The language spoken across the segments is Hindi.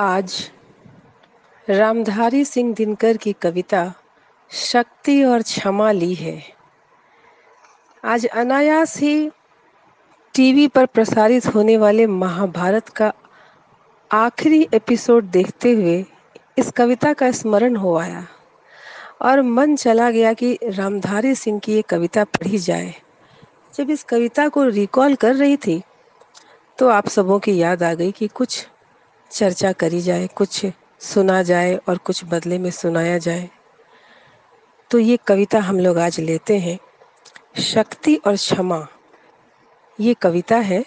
आज रामधारी सिंह दिनकर की कविता शक्ति और क्षमा ली है। आज अनायास ही टीवी पर प्रसारित होने वाले महाभारत का आखिरी एपिसोड देखते हुए इस कविता का स्मरण हो आया और मन चला गया कि रामधारी सिंह की ये कविता पढ़ी जाए। जब इस कविता को रिकॉल कर रही थी तो आप सबों की याद आ गई कि कुछ चर्चा करी जाए, कुछ सुना जाए और कुछ बदले में सुनाया जाए। तो ये कविता हम लोग आज लेते हैं। शक्ति और क्षमा। ये कविता है,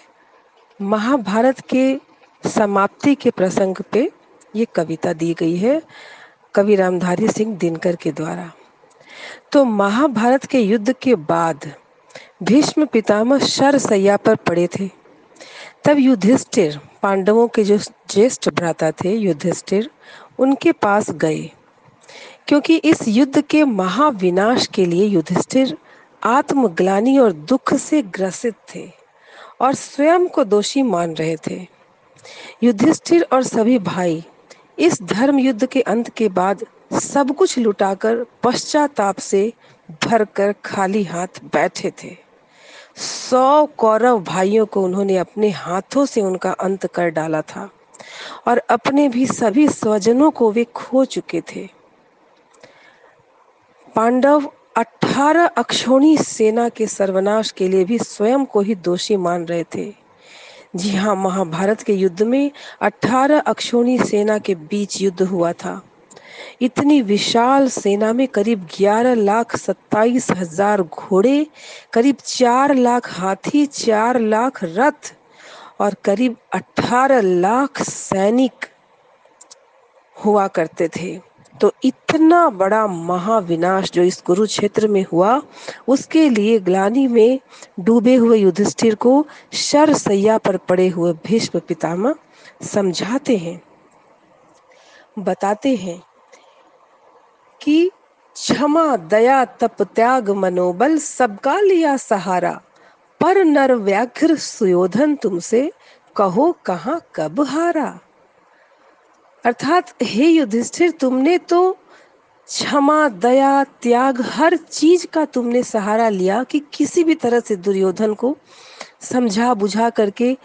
महाभारत के समाप्ति के प्रसंग पे ये कविता दी गई है, कवि रामधारी सिंह दिनकर के द्वारा। तो महाभारत के युद्ध के बाद भीष्म पितामह शर सैया पर पड़े थे। तब युधिष्ठिर पांडवों के जो ज्येष्ठ भ्राता थे, युधिष्ठिर, उनके पास गए। क्योंकि इस युद्ध के महाविनाश के लिए युधिष्ठिर आत्मग्लानी और दुख से ग्रसित थे और स्वयं को दोषी मान रहे थे। युधिष्ठिर और सभी भाई इस धर्म युद्ध के अंत के बाद सब कुछ लुटाकर पश्चाताप से भरकर खाली हाथ बैठे थे। सौ कौरव भाइयों को उन्होंने अपने हाथों से उनका अंत कर डाला था और अपने भी सभी स्वजनों को वे खो चुके थे। पांडव अठारह अक्षोणी सेना के सर्वनाश के लिए भी स्वयं को ही दोषी मान रहे थे। जी हाँ महाभारत के युद्ध में अठारह अक्षोणी सेना के बीच युद्ध हुआ था। इतनी विशाल सेना में करीब 11 लाख सत्ताईस हज़ार घोड़े, करीब चार लाख हाथी, चार लाख रथ और करीब 18 लाख सैनिक हुआ करते थे। तो इतना बड़ा महाविनाश जो इस कुरुक्षेत्र में हुआ, उसके लिए ग्लानी में डूबे हुए युधिष्ठिर को शर सैया पर पड़े हुए भीष्म पितामह समझाते हैं, बताते हैं कि क्षमा, दया, तप, त्याग, मनोबल सबका लिया सहारा। पर नर व्याघ्र सुयोधन तुमसे कहो कहा कब हारा। अर्थात हे युधिष्ठिर, तुमने तो क्षमा, दया, त्याग हर चीज़ का तुमने सहारा लिया कि किसी भी तरह से दुर्योधन को समझा बुझा करके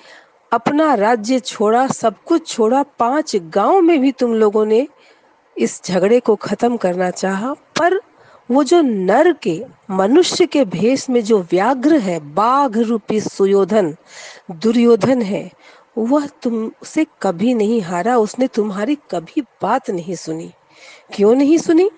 अपना राज्य छोड़ा, सब कुछ छोड़ा, पाँच गाँव में भी तुम लोगों ने इस झगड़े को खत्म करना चाहा, पर वो जो नर के, मनुष्य के भेष में जो व्याघ्र है, बाघ रूपी सुयोधन, दुर्योधन है, वह तुमसे कभी नहीं हारा, उसने तुम्हारी कभी बात नहीं सुनी। क्यों नहीं सुनी?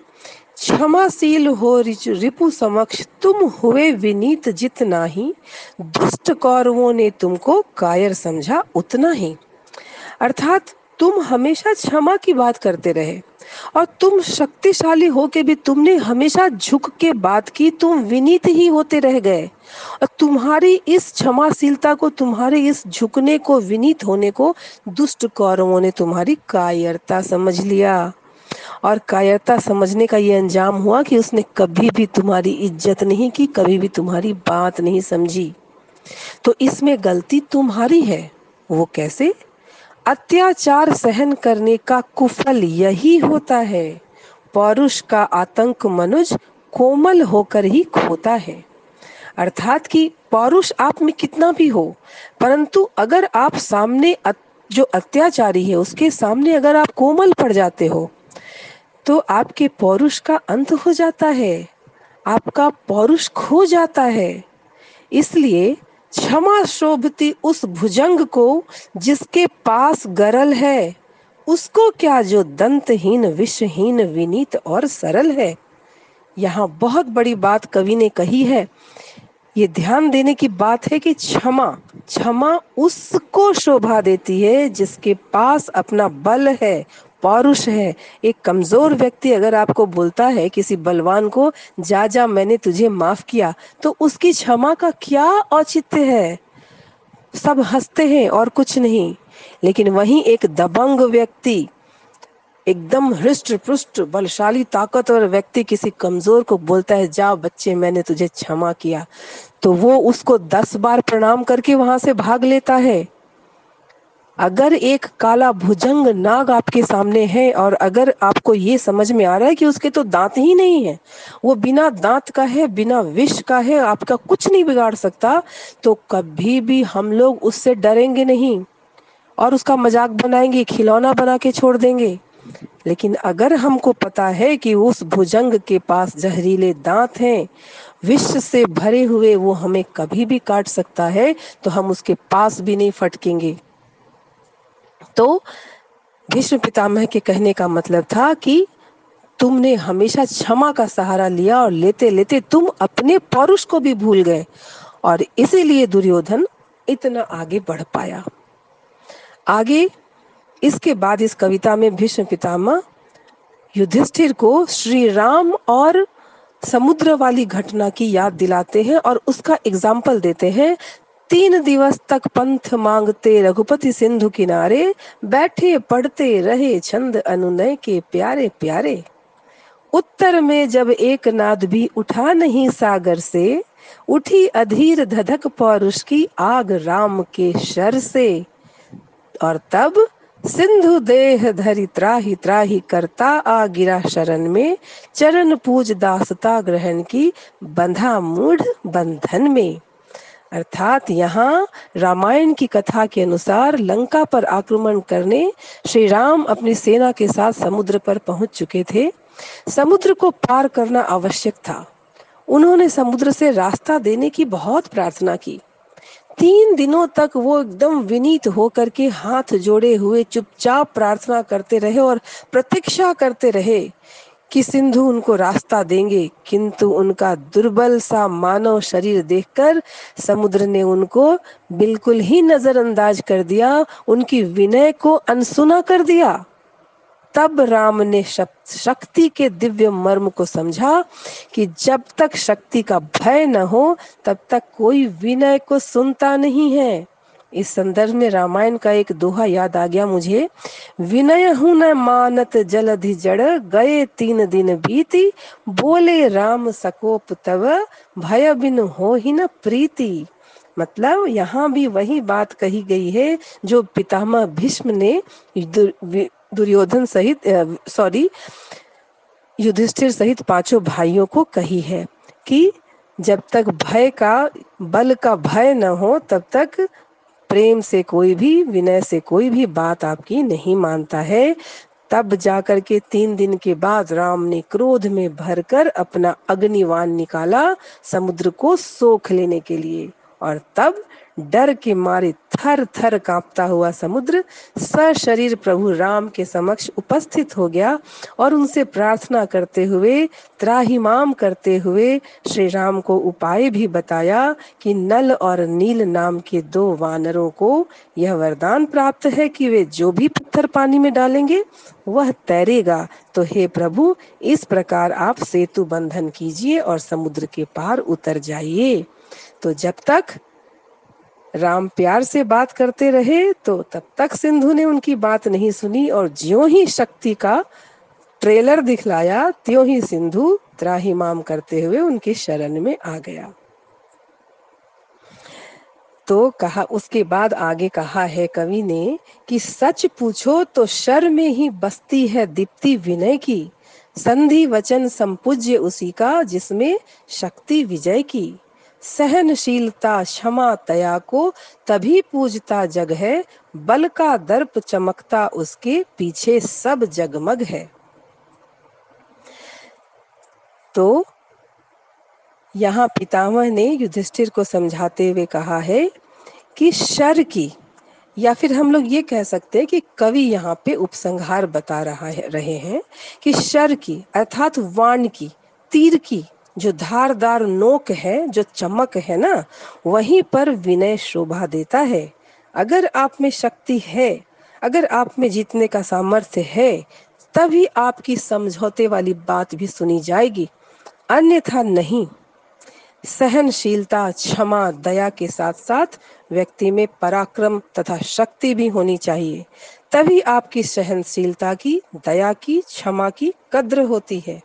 क्षमाशील हो रिपु समक्ष, तुम हुए विनीत जितना ही दुष्ट कौरवों ने तुमको कायर समझा उतना ही। अर्थात तुम हमेशा क्षमा की बात करते रहे। और तुम शक्तिशाली हो के भी तुमने हमेशा झुक के बात की, तुम विनीत ही होते रह गए। और तुम्हारी इस क्षमाशीलता को, तुम्हारे इस झुकने को, विनीत होने को दुष्ट कौरवों ने तुम्हारी कायरता समझ लिया। और कायरता समझने का ये अंजाम हुआ कि उसने कभी भी तुम्हारी इज़्ज़त नहीं की, कभी भी तुम्हारी बात नहीं समझी। तो इसमें गलती तुम्हारी है, वो कैसे? अत्याचार सहन करने का कुफल यही होता है। पौरुष का आतंक मनुज कोमल होकर ही खोता है। अर्थात कि पौरुष आप में कितना भी हो, परंतु अगर आप सामने जो अत्याचारी है, उसके सामने अगर आप कोमल पड़ जाते हो तो आपके पौरुष का अंत हो जाता है। आपका पौरुष खो जाता है। इसलिए क्षमा शोभती उस भुजंग को जिसके पास गरल है, उसको क्या जो दंतहीन, विषहीन, विनीत और सरल है? यहाँ बहुत बड़ी बात कवि ने कही है। ये ध्यान देने की बात है कि क्षमा क्षमा उसको शोभा देती है जिसके पास अपना बल है पौरुष है। एक कमज़ोर व्यक्ति अगर आपको बोलता है किसी बलवान को, जा जा, मैंने तुझे माफ़ किया। तो उसकी क्षमा का क्या औचित्य है? सब हँसते हैं और कुछ नहीं। लेकिन वहीं एक दबंग व्यक्ति, एकदम हृष्ट पृष्ट बलशाली, ताकतवर व्यक्ति किसी कमज़ोर को बोलता है, जा, बच्चे, मैंने तुझे क्षमा किया। तो वो उसको दस बार प्रणाम करके वहाँ से भाग लेता है। अगर एक काला भुजंग नाग आपके सामने है और अगर आपको ये समझ में आ रहा है कि उसके तो दांत ही नहीं है, वो बिना दांत का है, बिना विष का है, आपका कुछ नहीं बिगाड़ सकता तो कभी भी हम लोग उससे डरेंगे नहीं और उसका मज़ाक बनाएँगे, खिलौना बना के छोड़ देंगे। लेकिन अगर हमको पता है कि उस भुजंग के पास जहरीले दांत हैं विश्व से भरे हुए वो हमें कभी भी काट सकता है तो हम उसके पास भी नहीं फटकेंगे। तो भीष्म पितामह के कहने का मतलब था कि तुमने हमेशा क्षमा का सहारा लिया और लेते लेते तुम अपने पौरुष को भी भूल गए और इसीलिए दुर्योधन इतना आगे बढ़ पाया। आगे इसके बाद इस कविता में भीष्म पितामह युधिष्ठिर को श्री राम और समुद्र वाली घटना की याद दिलाते हैं और उसका एग्ज़ाम्पल देते हैं तीन दिवस तक पंथ मांगते रघुपति सिंधु किनारे, बैठे पढ़ते रहे छंद अनुनय के प्यारे प्यारे। उत्तर में जब एक नाद भी उठा नहीं सागर से, उठी अधीर धधक पौरुष की आग राम के शर से। और तब सिंधु देह धरि त्राही त्राही करता आ गिरा शरण में, चरण पूज दासता ग्रहण की बंधा मूढ़ बंधन में। अर्थात यहाँ रामायण की कथा के अनुसार लंका पर आक्रमण करने श्री राम अपनी सेना के साथ समुद्र पर पहुँच चुके थे। समुद्र को पार करना आवश्यक था। उन्होंने समुद्र से रास्ता देने की बहुत प्रार्थना की। तीन दिनों तक वो एकदम विनीत होकर के हाथ जोड़े हुए चुपचाप प्रार्थना करते रहे और प्रतीक्षा करते रहे कि सिंधु उनको रास्ता देंगे, किंतु उनका दुर्बल सा मानव शरीर देखकर समुद्र ने उनको बिल्कुल ही नजरअंदाज कर दिया, उनकी विनय को अनसुना कर दिया। तब राम ने शक्ति के दिव्य मर्म को समझा कि जब तक शक्ति का भय न हो, तब तक कोई विनय को सुनता नहीं है। इस संदर्भ में रामायण का एक दोहा याद आ गया मुझे। विनय हूँ न मानत जलधि जड़, गए तीन दिन बीती, बोले राम सकोप तब भय बिन हो ही न प्रीति। मतलब यहाँ भी वही बात कही गई है जो पितामह भीष्म ने दुर्योधन सहित सॉरी युधिष्ठिर सहित पाँचों भाइयों को कही है कि जब तक भय का, बल का भय न हो, तब तक प्रेम से कोई भी, विनय से कोई भी बात आपकी नहीं मानता है। तब जाकर के तीन दिन के बाद राम ने क्रोध में भरकर अपना अग्निवान निकाला समुद्र को सोख लेने के लिए। और तब डर के मारे थर थर कांपता हुआ समुद्र सशरीर प्रभु राम के समक्ष उपस्थित हो गया और उनसे प्रार्थना करते हुए, त्राहिमाम करते हुए श्री राम को उपाय भी बताया कि नल और नील नाम के दो वानरों को यह वरदान प्राप्त है कि वे जो भी पत्थर पानी में डालेंगे, वह तैरेगा। तो हे प्रभु, इस प्रकार आप सेतु बंधन कीजिए और समुद्र के पार उतर जाइए। तो जब तक राम प्यार से बात करते रहे तो तब तक सिंधु ने उनकी बात नहीं सुनी और ज्यो ही शक्ति का ट्रेलर दिखलाया, त्यों ही सिंधु त्राहिमाम करते हुए उनके शरण में आ गया। तो कहा, उसके बाद आगे कहा है कवि ने कि सच पूछो तो शर में ही बसती है दीप्ति विनय की। संधि वचन संपूज्य उसी का जिसमें शक्ति विजय की। सहनशीलता, क्षमा तया को तभी पूजता जग है, बल का दर्प चमकता उसके पीछे सब जगमग है। तो यहाँ पितामह ने युधिष्ठिर को समझाते हुए कहा है कि शर की, या फिर हम लोग ये कह सकते हैं कि कवि यहाँ पे उपसंहार बता रहा है, रहे हैं कि शर की, अर्थात वाण की, तीर की जो धारदार नोक है, जो चमक है ना, वहीं पर विनय शोभा देता है। अगर आप में शक्ति है, अगर आप में जीतने का सामर्थ्य है, तभी आपकी समझौते वाली बात भी सुनी जाएगी। अन्यथा नहीं। सहनशीलता, क्षमा, दया के साथ साथ व्यक्ति में पराक्रम तथा शक्ति भी होनी चाहिए। तभी आपकी सहनशीलता की, दया की, क्षमा की कद्र होती है।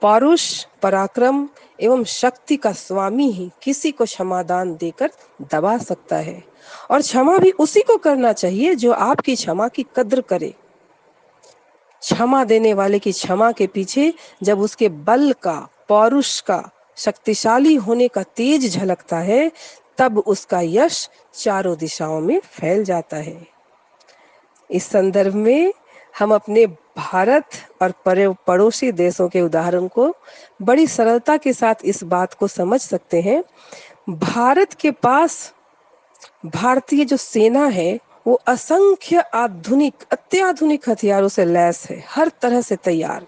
पौरुष, पराक्रम एवं शक्ति का स्वामी ही किसी को क्षमादान देकर दबा सकता है। और क्षमा भी उसी को करना चाहिए जो आपकी क्षमा की कद्र करे। क्षमा देने वाले की क्षमा के पीछे जब उसके बल का, पौरुष का शक्तिशाली होने का तेज झलकता है, तब उसका यश चारों दिशाओं में फैल जाता है। इस संदर्भ में हम अपने भारत और पड़ोसी देशों के उदाहरण को बड़ी सरलता के साथ इस बात को समझ सकते हैं। भारत के पास भारतीय जो सेना है, वो असंख्य आधुनिक, अत्याधुनिक हथियारों से लैस है, हर तरह से तैयार।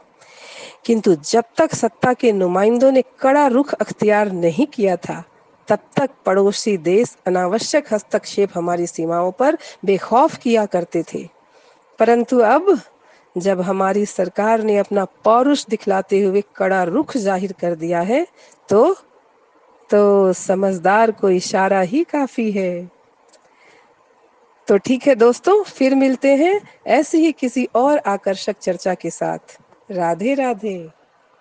किंतु जब तक सत्ता के नुमाइंदों ने कड़ा रुख अख्तियार नहीं किया था, तब तक पड़ोसी देश अनावश्यक हस्तक्षेप हमारी सीमाओं पर बेखौफ किया करते थे। परंतु अब जब हमारी सरकार ने अपना पौरुष दिखलाते हुए कड़ा रुख ज़ाहिर कर दिया है तो तो समझदार को इशारा ही काफ़ी है। तो ठीक है दोस्तों, फिर मिलते हैं ऐसे ही किसी और आकर्षक चर्चा के साथ। राधे राधे